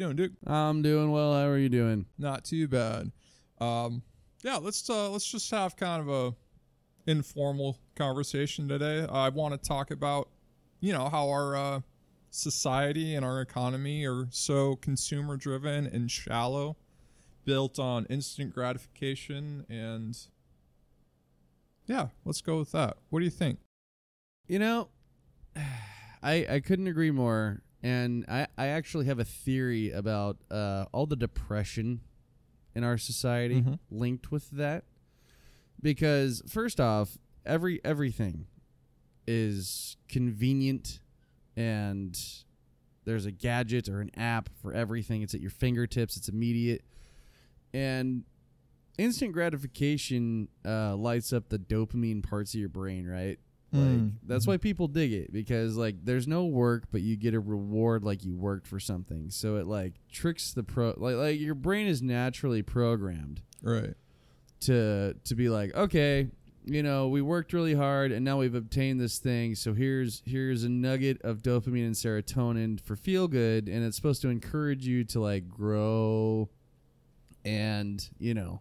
doing, Duke? I'm doing well. How are you doing? Not too bad. Um, yeah, let's uh, let's just have kind of a informal conversation today. I want to talk about, you know, how our uh, society and our economy are so consumer driven and shallow, built on instant gratification, and yeah, let's go with that. What do you think? You know, I I couldn't agree more. And I, I actually have a theory about uh, all the depression in our society Mhm. linked with that. Because first off, every everything is convenient and there's a gadget or an app for everything. It's at your fingertips, it's immediate. And instant gratification uh, lights up the dopamine parts of your brain, right? Like Mm. that's why people dig it because like there's no work but you get a reward like you worked for something. So it like tricks the pro like like your brain is naturally programmed Right. to to be like, okay, you know, we worked really hard and now we've obtained this thing. So here's here's a nugget of dopamine and serotonin for feel good and it's supposed to encourage you to like grow and, you know,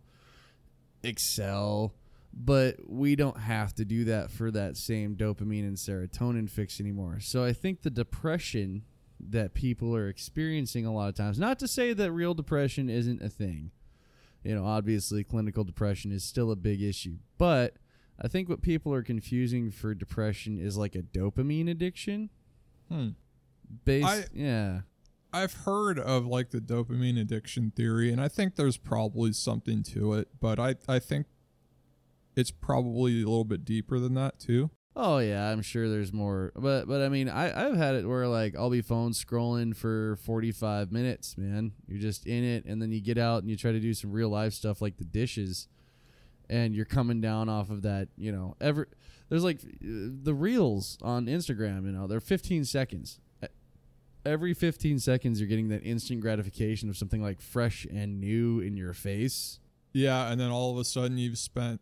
excel. But we don't have to do that for that same dopamine and serotonin fix anymore. So I think the depression that people are experiencing a lot of times, not to say that real depression isn't a thing, you know, obviously clinical depression is still a big issue. But I think what people are confusing for depression is like a dopamine addiction. Hmm. Based, I- yeah, I've heard of like the dopamine addiction theory, and I think there's probably something to it, but I, I think it's probably a little bit deeper than that too. Oh yeah, I'm sure there's more, but but I mean, I I've had it where like I'll be phone scrolling for 45 minutes, man. You're just in it, and then you get out and you try to do some real life stuff like the dishes, and you're coming down off of that. You know, ever there's like the reels on Instagram. You know, they're 15 seconds. Every 15 seconds, you're getting that instant gratification of something like fresh and new in your face. Yeah, and then all of a sudden you've spent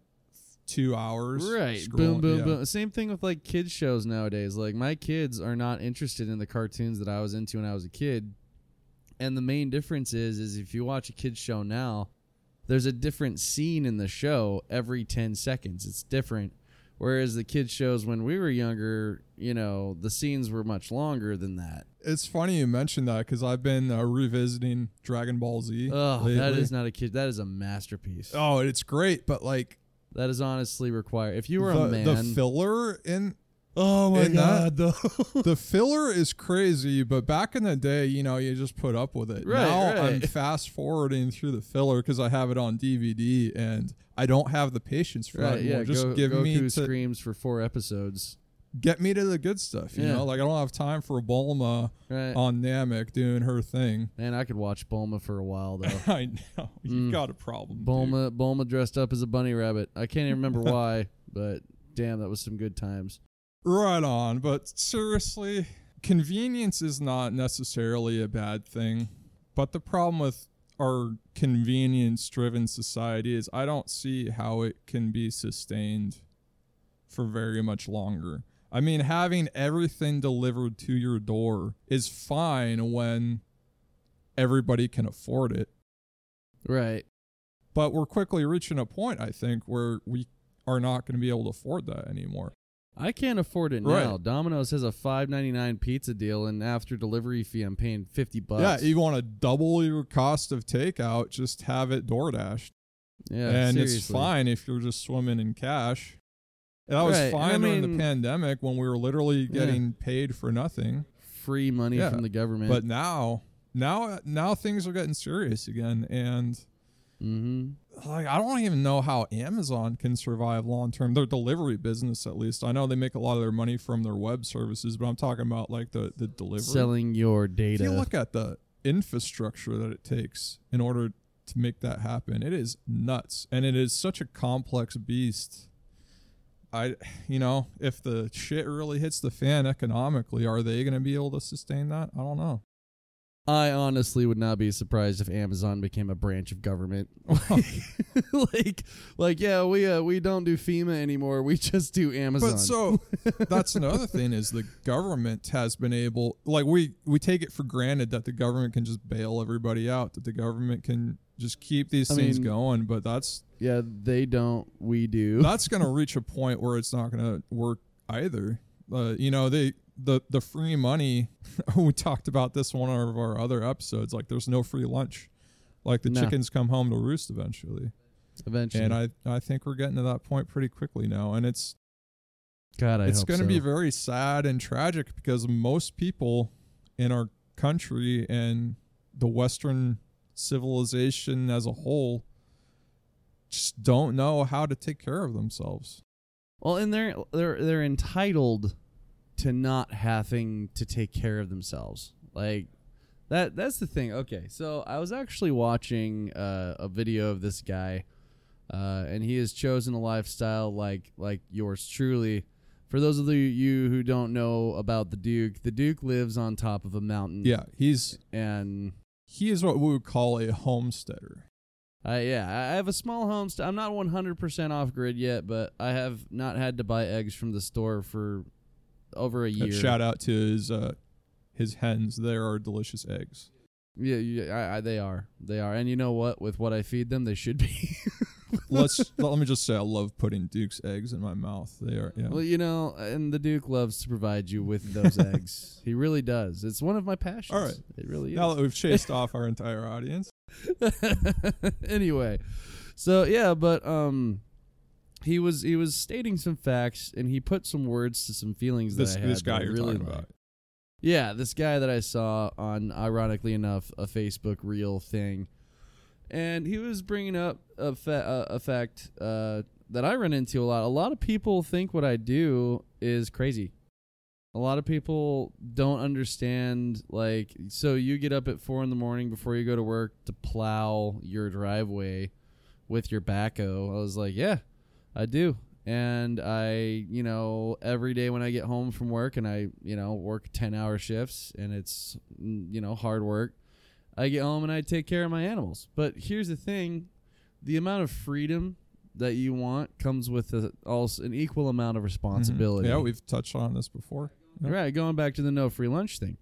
two hours. Right. boom, boom, yeah. boom. Same thing with like kids shows nowadays. Like my kids are not interested in the cartoons that I was into when I was a kid. And the main difference is is if you watch a kids show now, there's a different scene in the show every 10 seconds. It's different. Whereas the kids shows when we were younger, you know, the scenes were much longer than that. It's funny you mentioned that because I've been uh, revisiting Dragon Ball Z. Oh, that lately. is not a kid. That is a masterpiece. Oh, it's great, but like That is honestly required. If you were the, a man, the filler in oh my God, the filler is crazy, but back in the day, you know, you just put up with it. Right, now I'm fast forwarding through the filler because I have it on DVD and I don't have the patience for that Right, anymore. yeah. just Go, give Goku me to screams for four episodes. Get me to the good stuff. You Yeah. know, like I don't have time for Bulma Right. on Namek doing her thing. Man, I could watch Bulma for a while though. I know you've Mm. got a problem. dude. Bulma, Bulma dressed up as a bunny rabbit. I can't even remember why, but damn, that was some good times. Right on, but seriously, convenience is not necessarily a bad thing. But the problem with our convenience driven society is I don't see how it can be sustained for very much longer. I mean, having everything delivered to your door is fine when everybody can afford it. Right. But we're quickly reaching a point, I think, where we are not going to be able to afford that anymore. I can't afford it Right. now. Domino's has a five ninety nine pizza deal, and after delivery fee, I'm paying fifty bucks. Yeah, you want to double your cost of takeout, just have it DoorDash. yeah, and it's fine if you're just swimming in cash. And that was Right, and I fine during the pandemic when we were literally getting paid for nothing. Free money Yeah, from the government. But now, now, now things are getting serious again, and hmm like I don't even know how Amazon can survive long term. Their delivery business, at least, I know they make a lot of their money from their web services, but I'm talking about like the the delivery. selling your If data. you look at the infrastructure that it takes in order to make that happen, it is nuts, and it is such a complex beast. I, you know, if the shit really hits the fan economically, are they going to be able to sustain that? I don't know. I honestly would not be surprised if Amazon became a branch of government. like, like, yeah, we uh, we don't do FEMA anymore. We just do Amazon. But so that's another thing is the government has been able like we we take it for granted that the government can just bail everybody out, that the government can just keep these I things mean- going, but that's yeah, they don't. We do. that's going to reach a point where it's not going to work either. Uh, you know, they the the free money. we talked about this one of our other episodes. Like, there's no free lunch. Like the chickens come home to roost eventually, Eventually, and I I think we're getting to that point pretty quickly now, and it's God, I it's going to so. be very sad and tragic because most people in our country and the Western civilization as a whole just don't know how to take care of themselves. Well, and they're they're they're entitled to not having to take care of themselves. Like that that's the thing. Okay, so I was actually watching uh, a video of this guy, uh, and he has chosen a lifestyle like like yours truly. For those of you- you who don't know about the Duke, the Duke lives on top of a mountain. Yeah, he's and he is what we would call a homesteader. I yeah, I have a small homestead. I'm not 100% off grid yet, but I have not had to buy eggs from the store for over a year. Shout out to his uh, his hens. There are delicious eggs. Yeah, yeah I, I, they are. They are. And you know what? With what I feed them, they should be. Let's let me just say I love putting Duke's eggs in my mouth. They are yeah. well, you know, and the Duke loves to provide you with those eggs. He really does. It's one of my passions. All right. It really now is. that we've chased off our entire audience. anyway, so yeah, but um he was he was stating some facts and he put some words to some feelings This that I had this guy you're really talking liked. about. Yeah, this guy that I saw on, ironically enough, a Facebook reel thing, and he was bringing up a, fa- a, fact uh, that I run into a lot. A lot of people think what I do is crazy. A lot of people don't understand. Like, so you get up at four in the morning before you go to work to plow your driveway with your backhoe. I was like, yeah, I do and I, you know, every day when I get home from work and I, you know, work 10 hour shifts and it's, you know, hard work, I get home and I take care of my animals. But here's the thing the amount of freedom that you want comes with a, also an equal amount of Mhm. responsibility. Yeah, we've touched on this before. Yep. Right, going back to the no free lunch thing.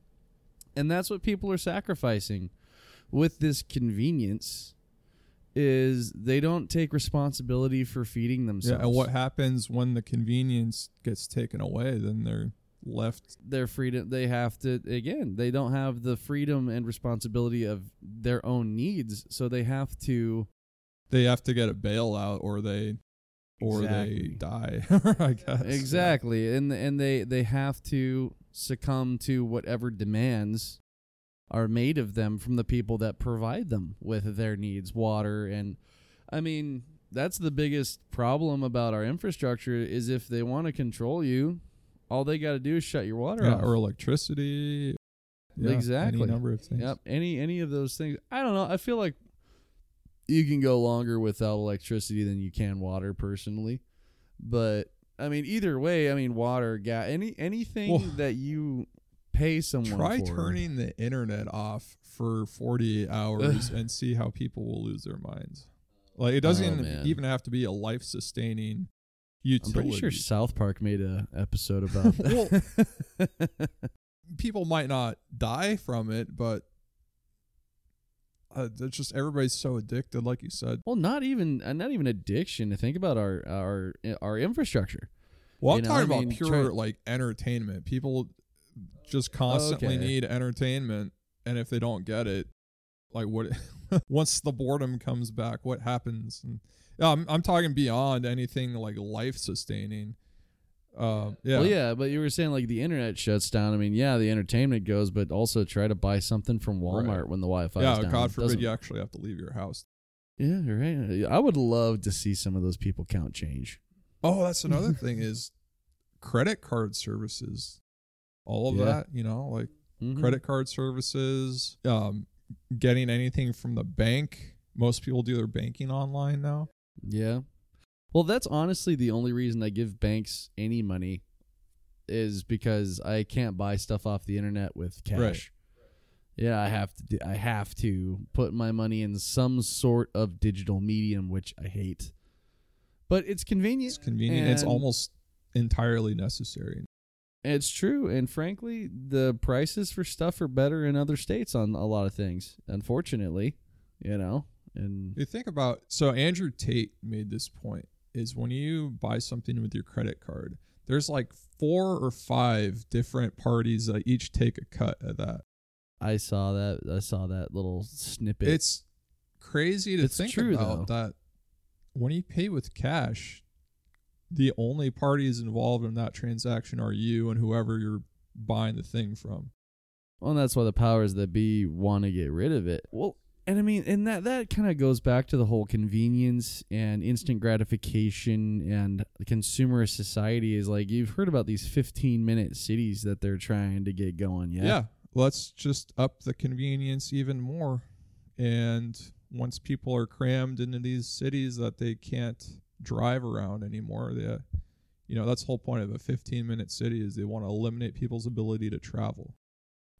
And that's what people are sacrificing with this convenience is they don't take responsibility for feeding themselves. Yeah, themselves. and what happens when the convenience gets taken away? Then they're left. their freedom they have to again they don't have the freedom and responsibility of their own needs so they have to They have to get a bailout, or they, or Exactly. they die. I guess exactly and and they they have to succumb to whatever demands are made of them from the people that provide them with their needs water and i mean that's the biggest problem about our infrastructure is if they want to control you all they got to do is shut your water Yeah, off or electricity. Yeah, Exactly. Any number of things. Yep. Any any of those things. I don't know. I feel like you can go longer without electricity than you can water personally. But I mean either way, I mean water, gas, any anything Well, that you pay someone Try for. turning the internet off for 48 hours and see how people will lose their minds. Like it doesn't Oh, even have to be a life sustaining I'm pretty sure South Park made a episode about that. people might not die from it, but uh, it's just everybody's so addicted, like you said. well, not even uh, not even addiction. To think about our our our infrastructure. Well, You I'm know, talking I about mean, pure try- like entertainment. People just constantly Okay. need entertainment, and if they don't get it, like what? once the boredom comes back, what happens? And I'm I'm talking beyond anything like life sustaining. Uh, yeah, Well, yeah, but you were saying like the internet shuts down. I mean, yeah, the entertainment goes, but also try to buy something from Walmart Right. when the Wi-Fi yeah. is down. God forbid you actually have to leave your house. Yeah, you're right. I would love to see some of those people count change. Oh, that's another thing is credit card services. All of Yeah. that, you know, like Mhm. credit card services, um, getting anything from the bank. Most people do their banking online now. Yeah. Well, that's honestly the only reason I give banks any money is because I can't buy stuff off the internet with cash. Right. Yeah, I have to. Do, I have to put my money in some sort of digital medium, which I hate. But it's convenient. It's convenient. It's almost entirely necessary. It's true, and frankly, the prices for stuff are better in other states on a lot of things. Unfortunately, you know, and You think about so Andrew Tate made this point is when you buy something with your credit card, there's like four or five different parties that each take a cut of that. I saw that. I saw that little snippet. It's crazy to It's think true, about that when you pay with cash, the only parties involved in that transaction are you and whoever you're buying the thing from. Well, and that's why the powers that be want to get rid of it. Well, and I mean, and that that kind of goes back to the whole convenience and instant gratification and consumerist society. Is like you've heard about these 15 minute cities that they're trying to get going. Yeah. yeah, let's just up the convenience even more. And once people are crammed into these cities that they can't drive around anymore, they, you know, that's the whole point of a 15 minute city is they want to eliminate people's ability to travel.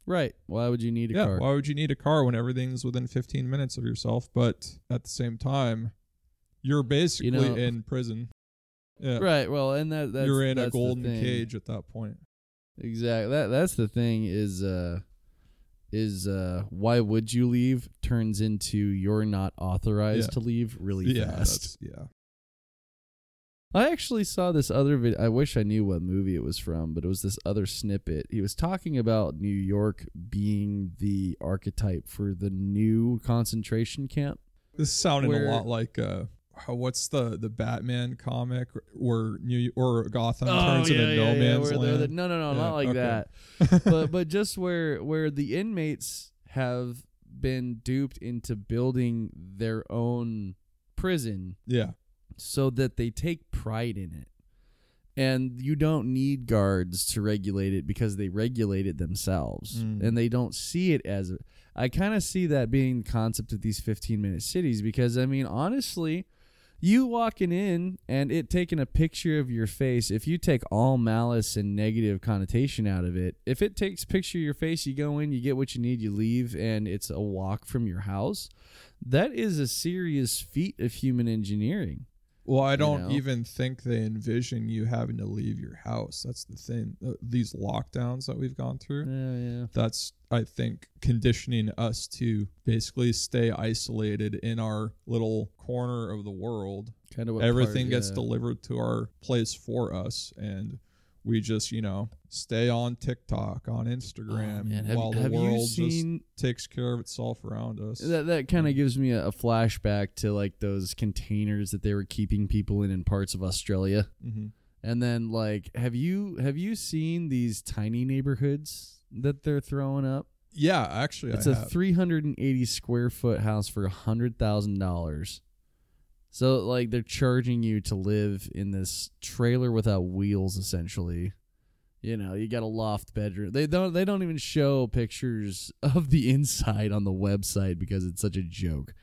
Right. Why would you need a yeah, car? why would you need a car when everything's within 15 minutes of yourself? But at the same time, you're basically know- in prison. Yeah, Right. Well, and that that's, you're in a that's the golden cage at that point. Exactly. That that's the thing is uh is uh why would you leave turns into you're not authorized Yeah. to leave really yeah, fast. yeah. I actually saw this other video. I wish I knew what movie it was from, but it was this other snippet. He was talking about New York being the archetype for the new concentration camp. This sounded Where- a lot like uh, what's the the Batman comic where New or Gotham turns into no man's where land. the- no, no, no, Yeah, not like okay. that. but but just where where the inmates have been duped into building their own prison yeah, so that they take pride in it. And you don't need guards to regulate it because they regulate it themselves. Mm. And they don't see it as a, I kind of see that being the concept of these 15 minute cities because I mean honestly, you walking in and it taking a picture of your face, if you take all malice and negative connotation out of it, if it takes picture of your face, you go in, you get what you need, you leave, and it's a walk from your house, that is a serious feat of human engineering. Well, I don't know? even think they envision you having to leave your house. That's the thing. Uh, these lockdowns that we've gone through. Yeah, yeah. That's I think conditioning us to basically stay isolated in our little corner of the world. Kind of what Everything part- gets yeah. delivered to our place for us and we just, you know, stay on TikTok, on Instagram Oh. Have, while the world just takes care of itself around us. that? That kind of gives me a, a flashback to like those containers that they were keeping people in in parts of Australia. hmm And then like, have you have you seen these tiny neighborhoods that they're throwing up? Yeah, actually, It's I a have. 380 square foot house for a hundred thousand dollars. So like they're charging you to live in this trailer without wheels, essentially. You know, you got a loft bedroom. They don't. They don't even show pictures of the inside on the website because it's such a joke.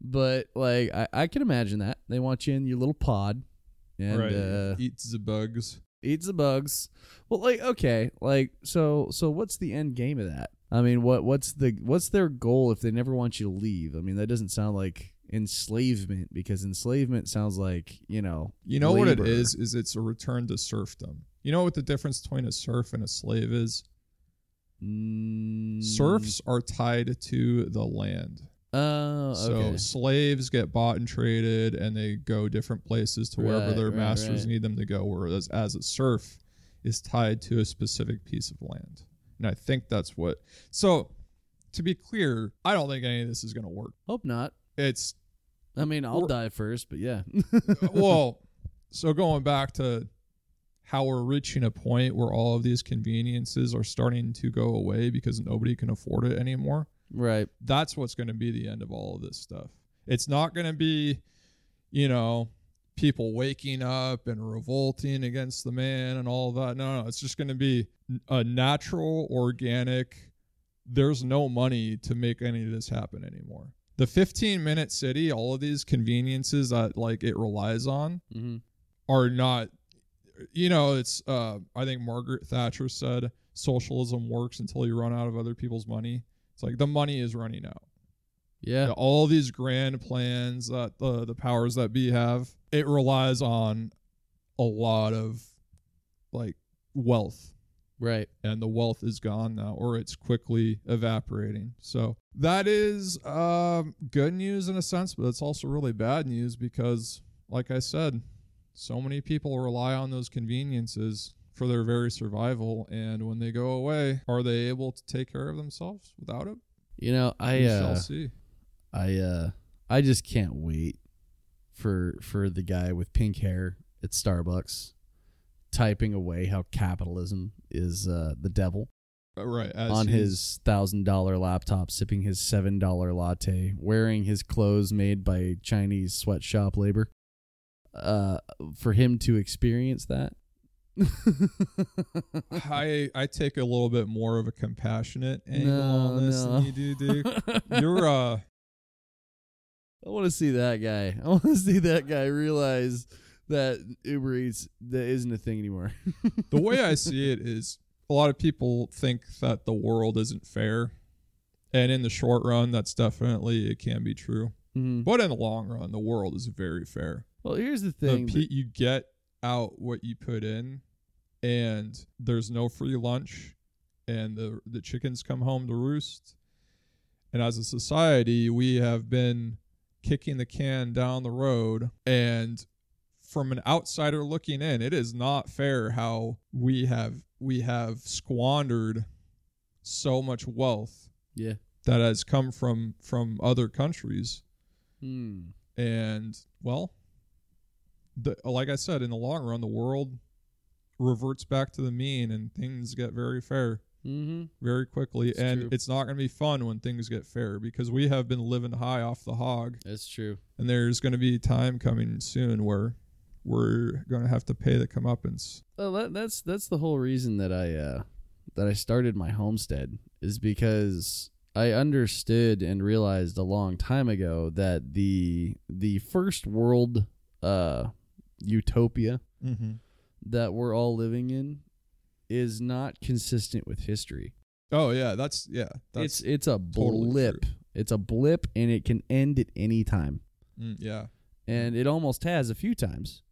But like, I, I can imagine that they want you in your little pod, and right. uh, Eats the bugs. eats the bugs. Well, like okay, like so so what's the end game of that? I mean, what what's the what's their goal if they never want you to leave? I mean, that doesn't sound like enslavement because enslavement sounds like you know You know what it is? Is it's a return to serfdom. You know what the difference between a serf and a slave is? Mm, Serfs are tied to the land. Oh, So okay. slaves get bought and traded and they go different places to wherever Right, their right, masters right. need them to go. Whereas as a serf is tied to a specific piece of land. And I think that's what so to be clear, I don't think any of this is gonna work. Hope not. It's I mean, I'll die first, but yeah. well, so going back to how we're reaching a point where all of these conveniences are starting to go away because nobody can afford it anymore. right. That's what's going to be the end of all of this stuff. It's not going to be, you know, people waking up and revolting against the man and all that. No, no, it's just going to be a natural, organic. There's no money to make any of this happen anymore. The 15 minute city, all of these conveniences that like it relies on hmm are not you know it's uh i think margaret thatcher said socialism works until you run out of other people's money It's like the money is running out. Yeah. All these grand plans that the the powers that be have, it relies on a lot of like wealth Right. and the wealth is gone now or it's quickly evaporating. So that is um, good news in a sense, but it's also really bad news because like I said, so many people rely on those conveniences for their very survival and when they go away, are they able to take care of themselves without it? You know, I we uh, shall see. I uh I just can't wait for for the guy with pink hair at Starbucks typing away how capitalism is uh the devil Uh, Right, as on his thousand dollar laptop, sipping his seven dollar latte, wearing his clothes made by Chinese sweatshop labor. Uh, for him to experience that. I I take a little bit more of a compassionate angle No, on this no. than you do, Duke. You're uh I want to see that guy. I want to see that guy realize that Uber Eats that isn't a thing anymore. the way I see it is a lot of people think that the world isn't fair. And in the short run, that's definitely it can be true. Mhm. But in the long run, the world is very fair. Well, here's the The thing. pe- you get out what you put in, and there's no free lunch, and the the chickens come home to roost. And as a society, we have been kicking the can down the road, and from an outsider looking in, it is not fair how we have we have squandered so much wealth yeah. that has come from from other countries Hmm. and well the, like i said in the long run the world reverts back to the mean and things get very fair Mm-hmm. very quickly It's and true. it's not going to be fun when things get fair because we have been living high off the hog That's true. and there's going to be time coming soon where we're going to have to pay the comeuppance Well, that, that's that's the whole reason that I uh, that I started my homestead is because I understood and realized a long time ago that the the first world uh, utopia mm-hmm. that we're all living in is not consistent with history. oh yeah that's yeah that's it's it's a totally blip. true. It's a blip, and it can end at any time. mm, yeah and it almost has a few times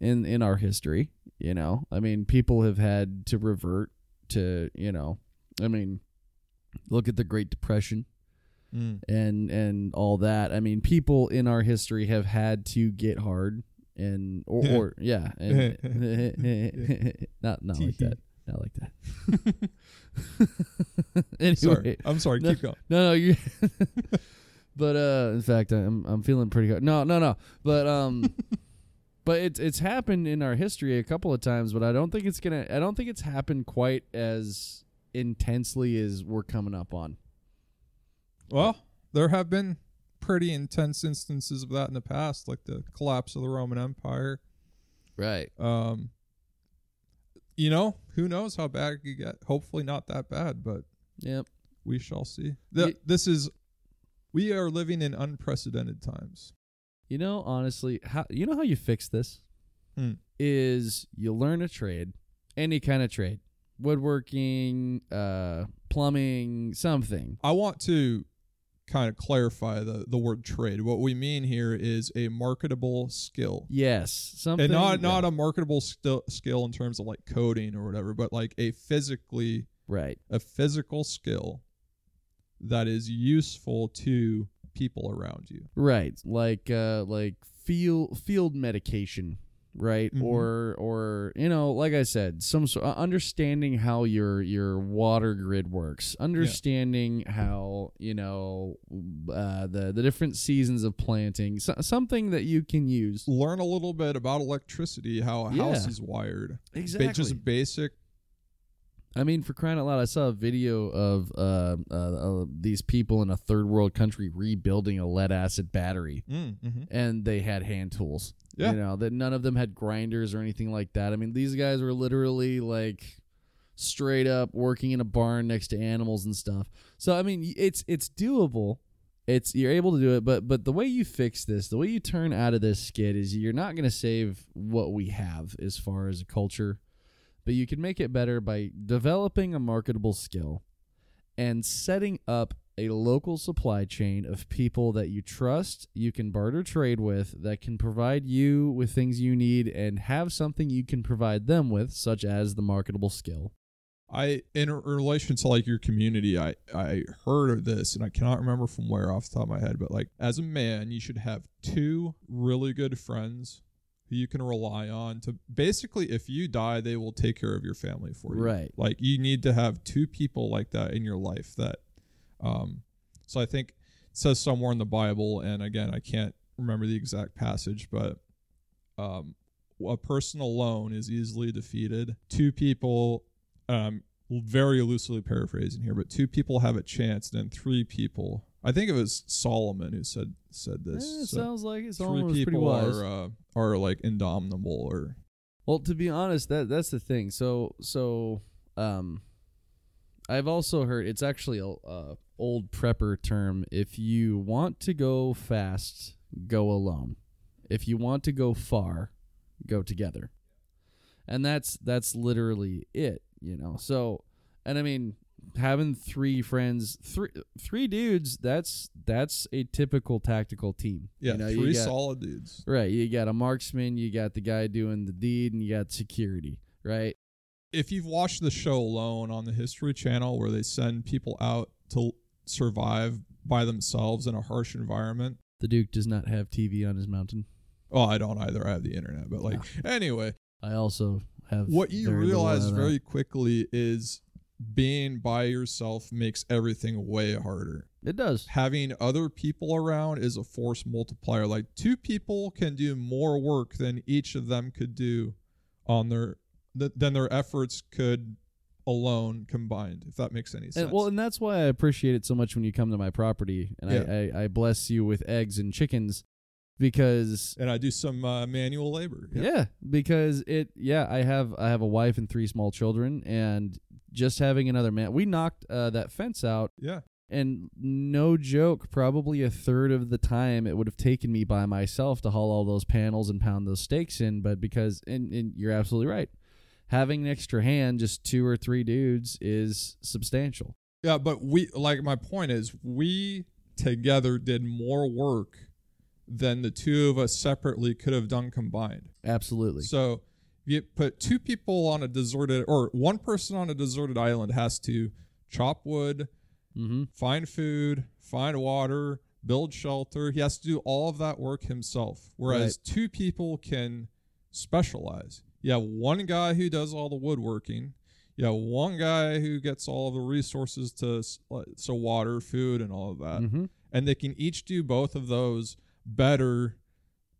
in in our history you know i mean people have had to revert to you know i mean look at the great depression mm. and and all that i mean people in our history have had to get hard and or, or yeah and not not like that not like that anyway sorry i'm sorry No. keep going no, no, you. but uh, in fact, I'm I'm feeling pretty good. No, no, no. But um, but it's it's happened in our history a couple of times. But I don't think it's gonna. I don't think it's happened quite as intensely as we're coming up on. Well, there have been pretty intense instances of that in the past, like the collapse of the Roman Empire. Right. Um, you know, who knows how bad it could get? Hopefully, not that bad, but Yep. we shall see. Th- Ye- this is, we are living in unprecedented times. You know, honestly, how you know how you fix this Hmm. is you learn a trade, any kind of trade, woodworking, uh, plumbing, something. I want to kind of clarify the the word trade. What we mean here is a marketable skill. Yes, something. and not yeah. not a marketable st- skill in terms of like coding or whatever, but like a physically right. a physical skill that is useful to people around you. Right, like uh like field field medication, right? Mhm. Or or you know, like I said, some sort uh, understanding how your your water grid works, understanding how, you know, uh the the different seasons of planting, so, something that you can use. Learn a little bit about electricity, how a house is wired. Exactly. just basic. I mean, for crying out loud, I saw a video of uh, uh, uh these people in a third world country rebuilding a lead acid battery. Mm, mhm. and they had hand tools. Yeah. You know, that none of them had grinders or anything like that. I mean, these guys were literally like straight up working in a barn next to animals and stuff. So I mean, it's it's doable. It's you're able to do it, but but the way you fix this, the way you turn out of this skid is you're not going to save what we have as far as a culture, but you can make it better by developing a marketable skill and setting up a local supply chain of people that you trust, you can barter trade with, that can provide you with things you need and have something you can provide them with, such as the marketable skill. I in relation to like your community, I I heard of this and I cannot remember from where off the top of my head, but like as a man, you should have two really good friends who you can rely on to basically if you die, they will take care of your family for you. Right. Like you need to have two people like that in your life that um so I think it says somewhere in the Bible and again, I can't remember the exact passage, but um a person alone is easily defeated. Two people um, very loosely paraphrasing here, but two people have a chance, and then three people. I think it was Solomon who said said this. Eh, it so sounds like it. three Solomon was pretty people wise. are uh, are like indomitable, or Well, to be honest, that that's the thing. So so um I've also heard it's actually a uh, old prepper term. If you want to go fast, go alone. If you want to go far, go together. And that's that's literally it, you know. So, and I mean, having three friends, three three dudes, that's that's a typical tactical team. yeah, you know, you three got- solid dudes. Right. You got a marksman, you got the guy doing the deed, and you got security. Right. If you've watched the show Alone on the History Channel, where they send people out to survive by themselves in a harsh environment. The Duke does not have TV on his mountain. Oh, I don't either. I have the internet, but like ah. anyway, I also have. what you realize very quickly is being by yourself makes everything way harder. It does. Having other people around is a force multiplier. Like two people can do more work than each of them could do on their th- than their efforts could alone combined. If that makes any sense. And, well, and that's why I appreciate it so much when you come to my property and Yeah. I, I, I bless you with eggs and chickens because and I do some uh, manual labor. Yep. yeah because it yeah I have I have a wife and three small children and just having another man we knocked uh, that fence out Yeah. and no joke probably a third of the time it would have taken me by myself to haul all those panels and pound those stakes in but because and, and you're absolutely right having an extra hand just two or three dudes is substantial Yeah, but we like my point is we together did more work than the two of us separately could have done combined. absolutely So you put two people on a deserted or one person on a deserted island has to chop wood, mm-hmm. find food, find water, build shelter. He has to do all of that work himself. Whereas two people can specialize. You have one guy who does all the woodworking. You have one guy who gets all of the resources to so water, food, and all of that, Mm-hmm. and they can each do both of those better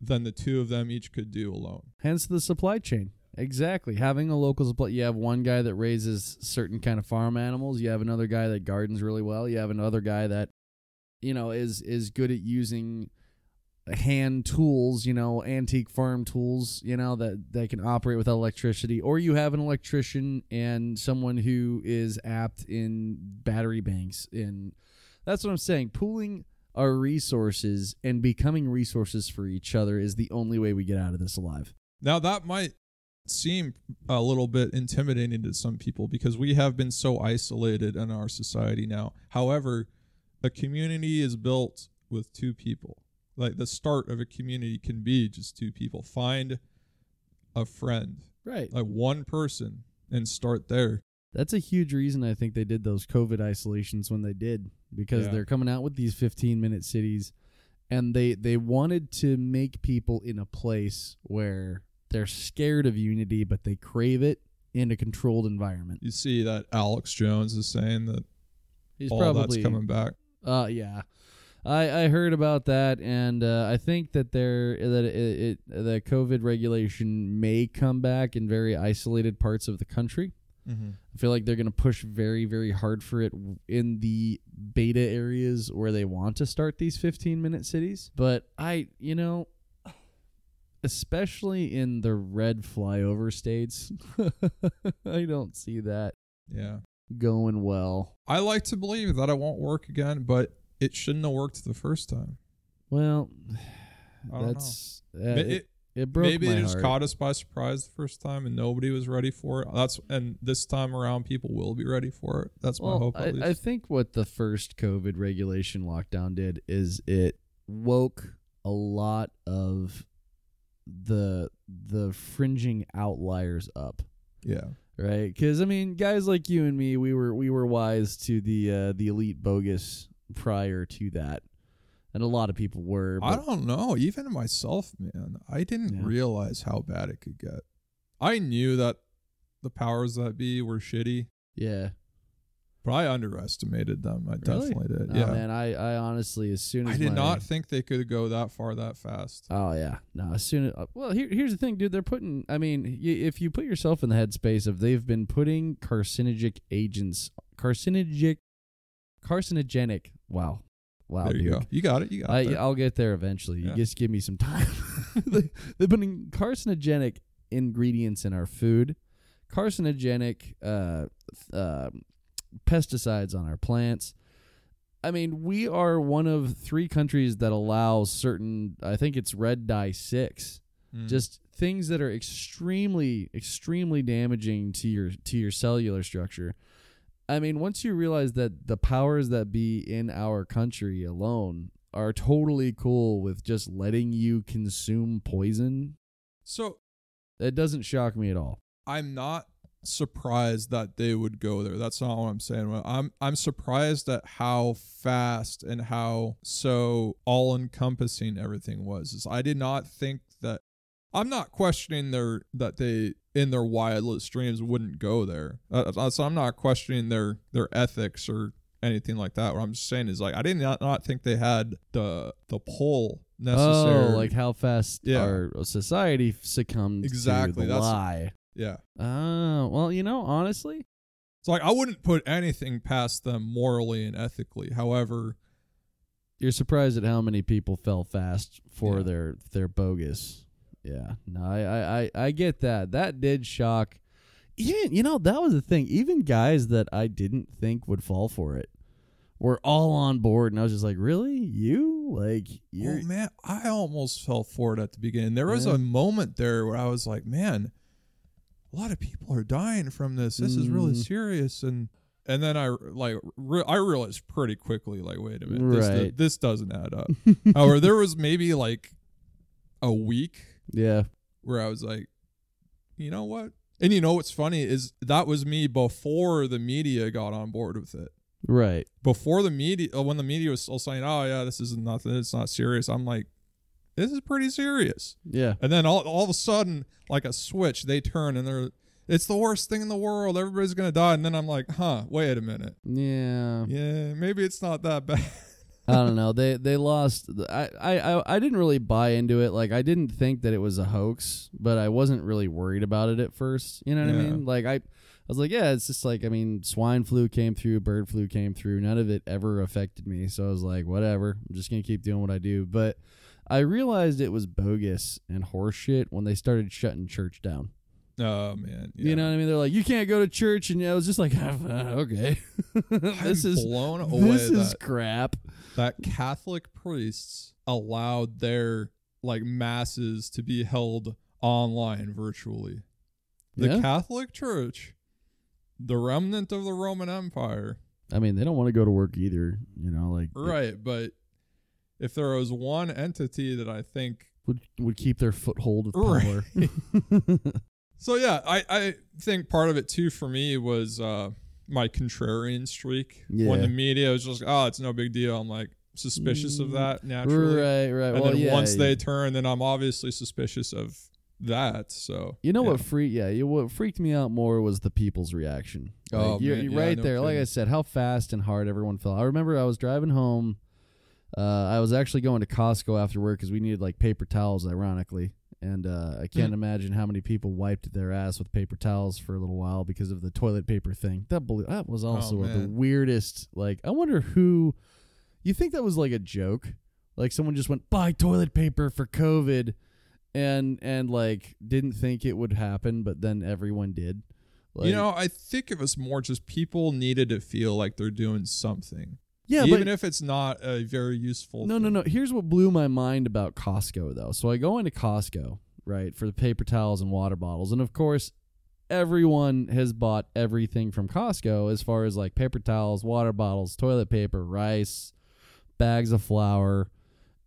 than the two of them each could do alone. hence the supply chain. Exactly. Having a local supply you have one guy that raises certain kind of farm animals. You have another guy that gardens really well. You have another guy that you know is is good at using hand tools you know antique farm tools you know that that can operate without electricity. Or you have an electrician and someone who is apt in battery banks. And that's what i'm saying. Pooling our resources and becoming resources for each other is the only way we get out of this alive Now that might seem a little bit intimidating to some people because we have been so isolated in our society now. However, a community is built with two people. Like the start of a community can be just two people. Find a friend, right like one person, and start there. That's a huge reason I think they did those COVID isolations when they did because Yeah. they're coming out with these 15 minute cities and they they wanted to make people in a place where they're scared of unity but they crave it in a controlled environment. You see that Alex Jones is saying that He's all probably that's coming back. Uh yeah. I, I heard about that and uh, I think that there that it, it the COVID regulation may come back in very isolated parts of the country. Mm-hmm. I feel like they're going to push very, very hard for it in the beta areas where they want to start these 15 minute cities. But I, you know, especially in the red flyover states, I don't see that Yeah. going well. I like to believe that it won't work again, but it shouldn't have worked the first time. Well, I don't that's uh, It- it- it- broke maybe my it just heart. caught us by surprise the first time and nobody was ready for it. That's and this time around people will be ready for it. That's my hope. At I, least. I think what the first COVID regulation lockdown did is it woke a lot of the the fringing outliers up. yeah. right? Because I mean, guys like you and me, we were we were wise to the uh, the elite bogus prior to that, and a lot of people were. I don't know. Even myself, man, I didn't Yeah. realize how bad it could get. I knew that the powers that be were shitty, yeah, but I underestimated them. I Really? definitely did. Oh, yeah. man, I I honestly, as soon as I did my- not think they could go that far that fast. Oh yeah, no. As soon as uh, well, here, here's the thing, dude. They're putting. I mean, y- if you put yourself in the headspace of they've been putting carcinogenic agents, carcinogenic, carcinogenic. Wow, wow, there you dude. go. You got it. You got I, it. I'll get there eventually. You Yeah. just give me some time. they, they're putting carcinogenic ingredients in our food, carcinogenic uh, uh, pesticides on our plants. I mean, we are one of three countries that allows certain. I think it's red dye six. Mm. Just things that are extremely, extremely damaging to your to your cellular structure. I mean, once you realize that the powers that be in our country alone are totally cool with just letting you consume poison, so that doesn't shock me at all. I'm not surprised that they would go there. That's not what I'm saying. I'm I'm surprised at how fast and how so all encompassing everything was. Is I did not think I'm not questioning their that they in their wildest dreams wouldn't go there. Uh, uh, so I'm not questioning their their ethics or anything like that. What I'm just saying is like I did not not think they had the the pull necessary. Oh, like how fast Yeah. our society succumbed Exactly, to the that's- lie. yeah. Oh, well, you know, honestly, It's like I wouldn't put anything past them morally and ethically. However, you're surprised at how many people fell fast for Yeah. their their bogus. Yeah, no, I, I I I get that. That did shock. Even you know that was the thing. Even guys that I didn't think would fall for it were all on board, and I was just like, really, you like you're oh man, I almost fell for it at the beginning. There was Yeah. a moment there where I was like, man, a lot of people are dying from this. This is really Mm. serious. And and then I like re- I realized pretty quickly, like, wait a minute, this, Right. this doesn't add up. However, there was maybe like a week yeah where I was like, you know what? And you know what's funny is that was me before the media got on board with it. right. Before the media, uh, when the media was still saying, "Oh yeah, this is nothing. It's not serious," I'm like, "This is pretty serious." Yeah, And then all all of a sudden, like a switch, they turn and they're, "It's the worst thing in the world. Everybody's gonna die." And then I'm like, "Huh? Wait a minute. yeah. Yeah, maybe it's not that bad." I don't know. They they lost. I, I I didn't really buy into it. Like I didn't think that it was a hoax, but I wasn't really worried about it at first. You know what I mean? Like I, I was like, yeah, it's just like I mean, swine flu came through, bird flu came through. None of it ever affected me, so I was like, whatever. I'm just gonna keep doing what I do. But I realized it was bogus and horseshit when they started shutting church down. oh man, yeah. You know what I mean? They're like, you can't go to church, and I was just like, okay, this I'm is blown away this is that crap. That Catholic priests allowed their like masses to be held online virtually. The Yeah? Catholic Church, the remnant of the Roman Empire, I mean, they don't want to go to work either. You know, like right? But if there was one entity that I think, would would keep their foothold of Right. power. so yeah, I I think part of it too for me was uh my contrarian streak when the media was just oh it's no big deal. I'm like suspicious of that naturally. right, right. And well, then yeah. once they turn, then I'm obviously suspicious of that. So you know yeah. what freak? Yeah, you, what freaked me out more was the people's reaction. Oh, you're, man, you're yeah, right no there. Like I said, how fast and hard everyone fell. I remember I was driving home. Uh, I was actually going to Costco after work because we needed like paper towels, ironically. And uh, I can't Hmm. imagine how many people wiped their ass with paper towels for a little while because of the toilet paper thing. That bel- that was also the Oh, man. weirdest. Like, I wonder who. You think that was like a joke? Like someone just went buy toilet paper for COVID, and and like didn't think it would happen, but then everyone did. Like, you know, I think it was more just people needed to feel like they're doing something, yeah, even but if it's not a very useful. No, no, thing. no. Here's what blew my mind about Costco, though. So I go into Costco right, for the paper towels and water bottles. And of course, everyone has bought everything from Costco as far as like paper towels, water bottles, toilet paper, rice, bags of flour,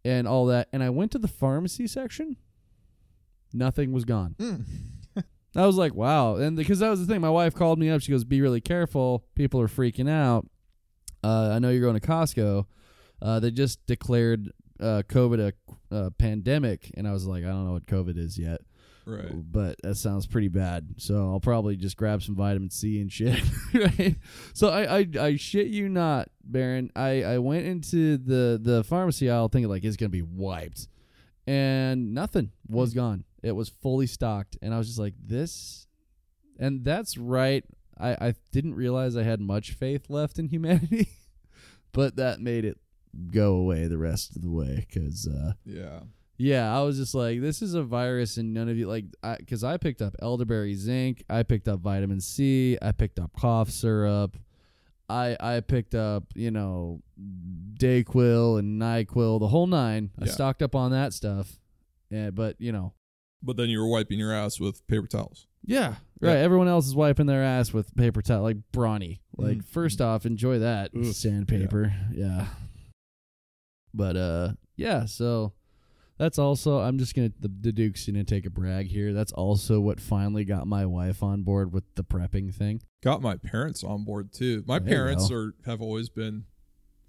and all that. And I went to the pharmacy section. Nothing was gone. Mm. I was like, wow. And because that was the thing, my wife called me up. She goes, be really careful. People are freaking out. Uh, I know you're going to Costco. Uh, they just declared uh, COVID a uh, pandemic. And I was like, I don't know what COVID is yet. Right. But that sounds pretty bad. So I'll probably just grab some vitamin C and shit. right. So I, I I shit you not, Baron. I, I went into the, the pharmacy aisle thinking like it's gonna be wiped. And nothing was gone. It was fully stocked. And I was just like, this and that's right. I, I didn't realize I had much faith left in humanity. but that made it go away the rest of the way because uh Yeah. yeah, I was just like, this is a virus, and none of you like, because I, picked up elderberry zinc, I picked up vitamin C, I picked up cough syrup, I I picked up you know Dayquil and Nyquil, the whole nine. I stocked up on that stuff, yeah, but you know, But then you were wiping your ass with paper towels. yeah, Yeah. right. Everyone else is wiping their ass with paper towel, like brawny. Like Mm. first off, enjoy that Ugh. sandpaper, yeah. But uh, yeah. So that's also I'm just gonna the, the Duke's gonna take a brag here. That's also what finally got my wife on board with the prepping thing. Got my parents on board too. My There parents are have always been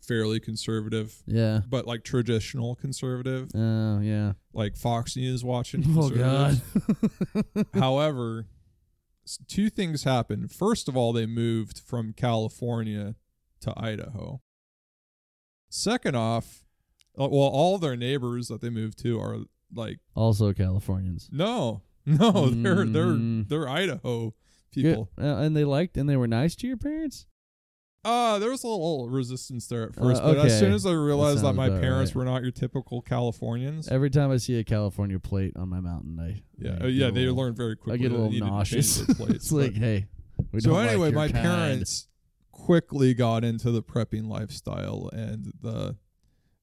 fairly conservative, Yeah. but like traditional conservative, Oh yeah. like Fox News watching. Oh god. However, two things happened. First of all, they moved from California to Idaho. Second off, uh, well, all their neighbors that they moved to are like, also Californians. no, no, they're they're Mm. they're Idaho Good. people. Uh, and they liked and they were nice to your parents. Uh, there was a little resistance there at Uh, first, but as okay. soon as I realized that, sounds my about parents right. were not your typical Californians, Every time I see a California plate on my mountain, I yeah, I uh, get yeah, a they little- learned very quickly. I get a that they little needed to change nauseous. their plates, it's like, but- hey. We so don't like anyway, your my kind. parents quickly got into the prepping lifestyle and the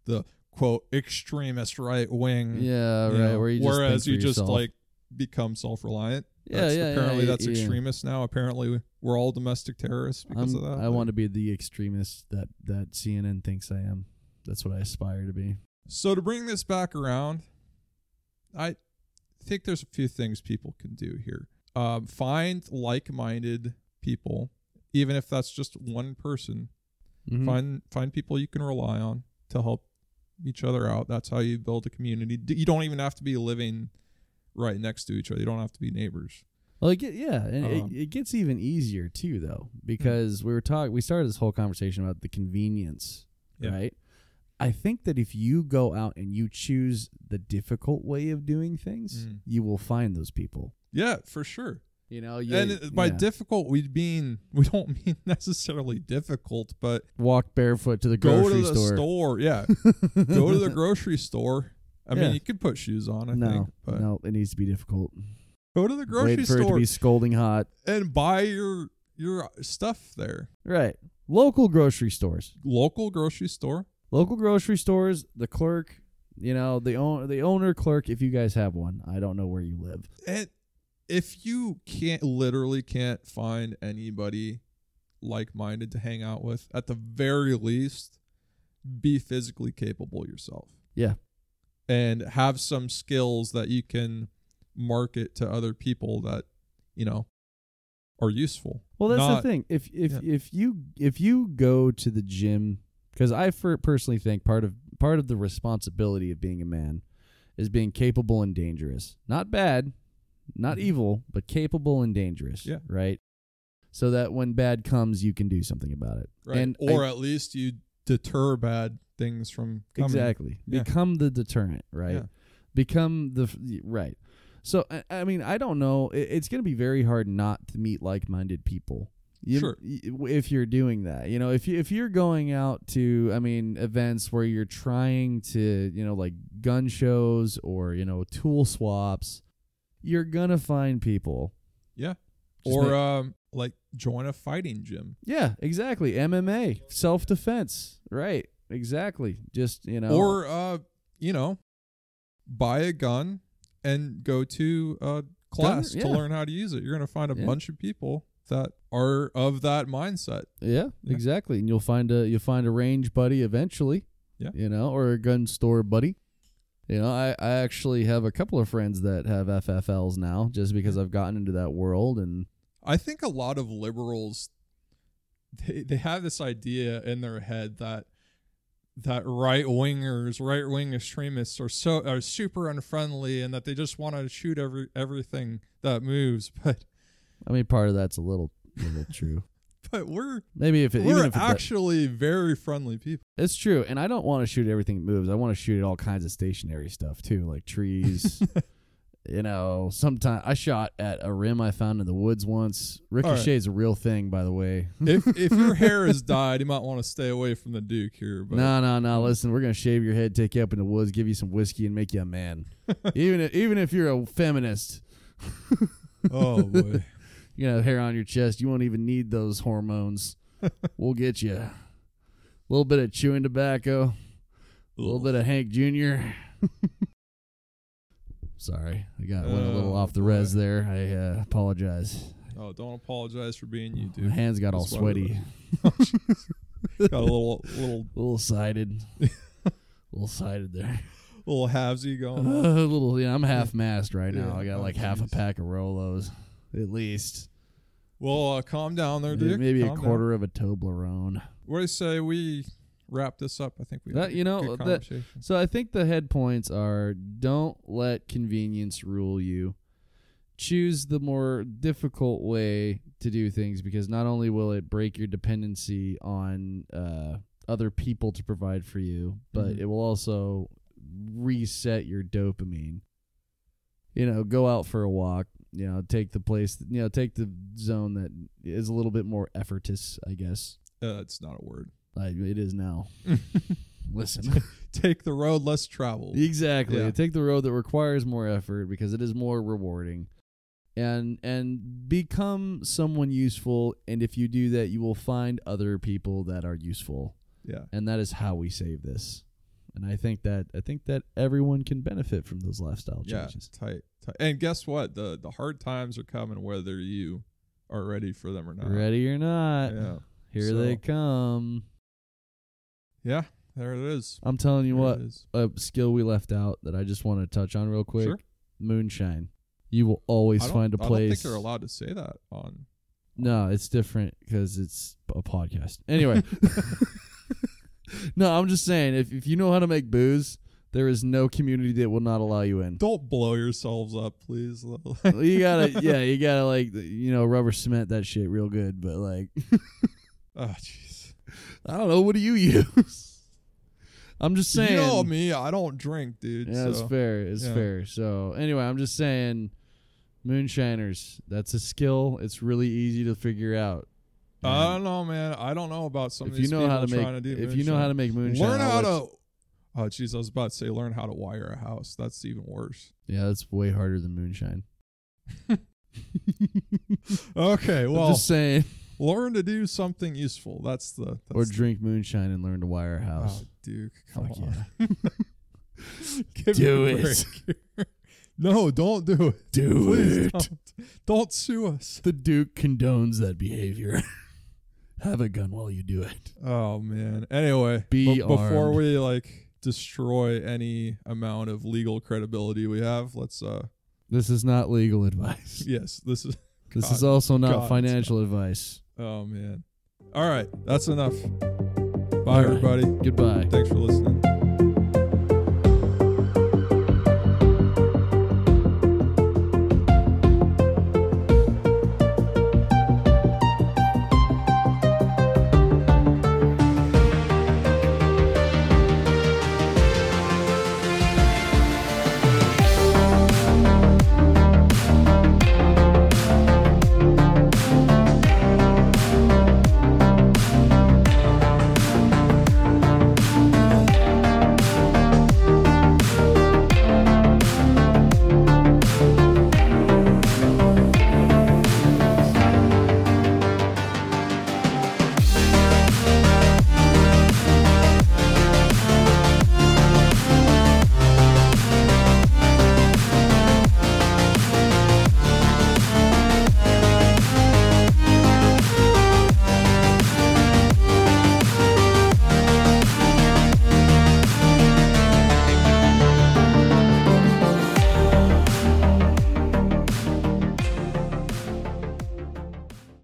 the quote extremist right wing. Yeah, right. know, where you just whereas you just yourself. like become self reliant. Yeah, that's, yeah. Apparently, yeah, that's yeah. extremist now. Apparently, we're all domestic terrorists because I'm- of that. I want to be the extremist that that CNN thinks I am. That's what I aspire to be. So to bring this back around, I think there's a few things people can do here. Um, find like-minded people, even if that's just one person. Mhm. Find find people you can rely on to help each other out. That's how you build a community. You don't even have to be living right next to each other. You don't have to be neighbors. Well, it get, yeah, and Um, it, it gets even easier too, though, because we were talking. We started this whole conversation about the convenience, Yeah. right? I think that if you go out and you choose the difficult way of doing things, Mm. you will find those people. Yeah, for sure. You know, you, and by yeah. difficult, we mean we don't mean necessarily difficult, but walk barefoot to the go grocery to the store. store. Yeah, go to the grocery store. I Yeah. mean, you could put shoes on, I no, think, but no, it needs to be difficult. go to the grocery Wait for it to store be scolding hot. and buy your your stuff there. Right. Local grocery stores. Local grocery store. Local grocery stores, the clerk, you know, the own the owner clerk if you guys have one. I don't know where you live. And if you can't literally can't find anybody like-minded to hang out with, at the very least, be physically capable yourself. Yeah. And have some skills that you can market to other people that, you know, are useful. Well, that's Not- the thing. If if yeah. if you if you go to the gym, because I for, personally think part of part of the responsibility of being a man is being capable and dangerous. Not bad, not Mhm. evil, but capable and dangerous. Yeah. Right. So that when bad comes, you can do something about it. Right. And or I- at least you deter bad things from coming. exactly Yeah. become the deterrent. Right. Yeah. Become the f- right. So I, I mean, I don't know. It, it's going to be very hard not to meet like-minded people. You, Sure. If you're doing that, you know, if you if you're going out to, I mean, events where you're trying to, you know, like gun shows or you know tool swaps, you're gonna find people. Yeah. Just or ma- um like join a fighting gym. yeah, exactly. MMA, self defense, right? Exactly. Just you know, Or uh, you know, buy a gun and go to a class yeah. to learn how to use it. You're going to find a Yeah. bunch of people that are of that mindset. Yeah, Yeah. exactly. And you'll find a you'll find a range buddy eventually. Yeah. You know, or a gun store buddy. You know, I, I actually have a couple of friends that have FFLs now just because I've gotten into that world and I think a lot of liberals they they have this idea in their head that that right wingers, right wing extremists are so are super unfriendly and that they just want to shoot every everything that moves. But I mean part of that's a little little true. but we're Maybe if it, we're if actually very friendly people. it's true, and I don't want to shoot everything that moves. I want to shoot at all kinds of stationary stuff too, like trees. you know, sometimes I shot at a rim I found in the woods once. Ricochet's a real thing, by the way. if if your hair has dyed, you might want to stay away from the Duke here. But No, no, no. Listen, we're gonna shave your head, take you up in the woods, give you some whiskey, and make you a man. even if, even if you're a feminist, oh boy, you know, hair on your chest, you won't even need those hormones. we'll get you a little bit of chewing tobacco, a little bit of Hank Jr. Sorry, I got went a little Oh, off the res there. I uh, apologize. Oh, don't apologize for being you, dude. My hands got all That's why sweaty, Got a little little a little sided, a little sided there. little halvesy a going on. little, yeah. I'm half masked right now. Yeah, I got oh, like half a pack of Rolos, at least. Well, uh, calm down there, Maybe, maybe a Calm down. quarter of a Toblerone. What do you say we wrap this up? I think we. That- you know, that- So I think the head points are: don't let convenience rule you. Choose the more difficult way to do things because not only will it break your dependency on uh, other people to provide for you, but Mhm. it will also reset your dopamine. You know, go out for a walk. You know, take the place. You know, take the zone that is a little bit more effortless. I guess uh, it's not a word. I, it is now. Listen. Take the road less traveled. Exactly. Yeah. Take the road that requires more effort because it is more rewarding. And and become someone useful and if you do that you will find other people that are useful. Yeah. And that is how we save this. And I think that I think that everyone can benefit from those lifestyle Yeah. changes. Tight, tight. And guess what? The the hard times are coming whether you are ready for them or not. Ready or not, Yeah. here So- they come. Yeah. There it is. I'm telling you There what, a skill we left out that I just want to touch on real quick. Sure. Moonshine. You will always find a I don't place. think they're allowed to say that on. No, it's different because it's a podcast. Anyway, no, I'm just saying if if you know how to make booze, there is no community that will not allow you in. Don't blow yourselves up, please. you gotta, yeah, you gotta like you know rubber cement that shit real good. But like, oh, jeez. I don't know, what do you use? I'm just saying. You know me. I don't drink, dude. yeah, it's fair. It's yeah. fair. So anyway, I'm just saying, moonshiners. That's a skill. It's really easy to figure out. I don't know, man. I don't know about some if of you know how to make, to if you know how to make moonshine, learn how to. Oh, jeez, I was about to say learn how to wire a house. That's even worse. Yeah, that's way harder than moonshine. Okay, I'm well, just saying. Learn to do something useful. That's the. That's Or drink moonshine and learn to wire a house. Oh, Duke, come Fuck on. yeah. Do it. no, don't do it. Do Please it. Don't. don't sue us. The Duke condones that behavior. Have a gun while you do it. Oh man. Anyway, Be be before armed. we like destroy any amount of legal credibility we have, let's uh This is not legal advice. yes, this is This God, is also not God, financial advice. Oh man. All right, that's enough. Bye right. everybody. Goodbye. Thanks for listening.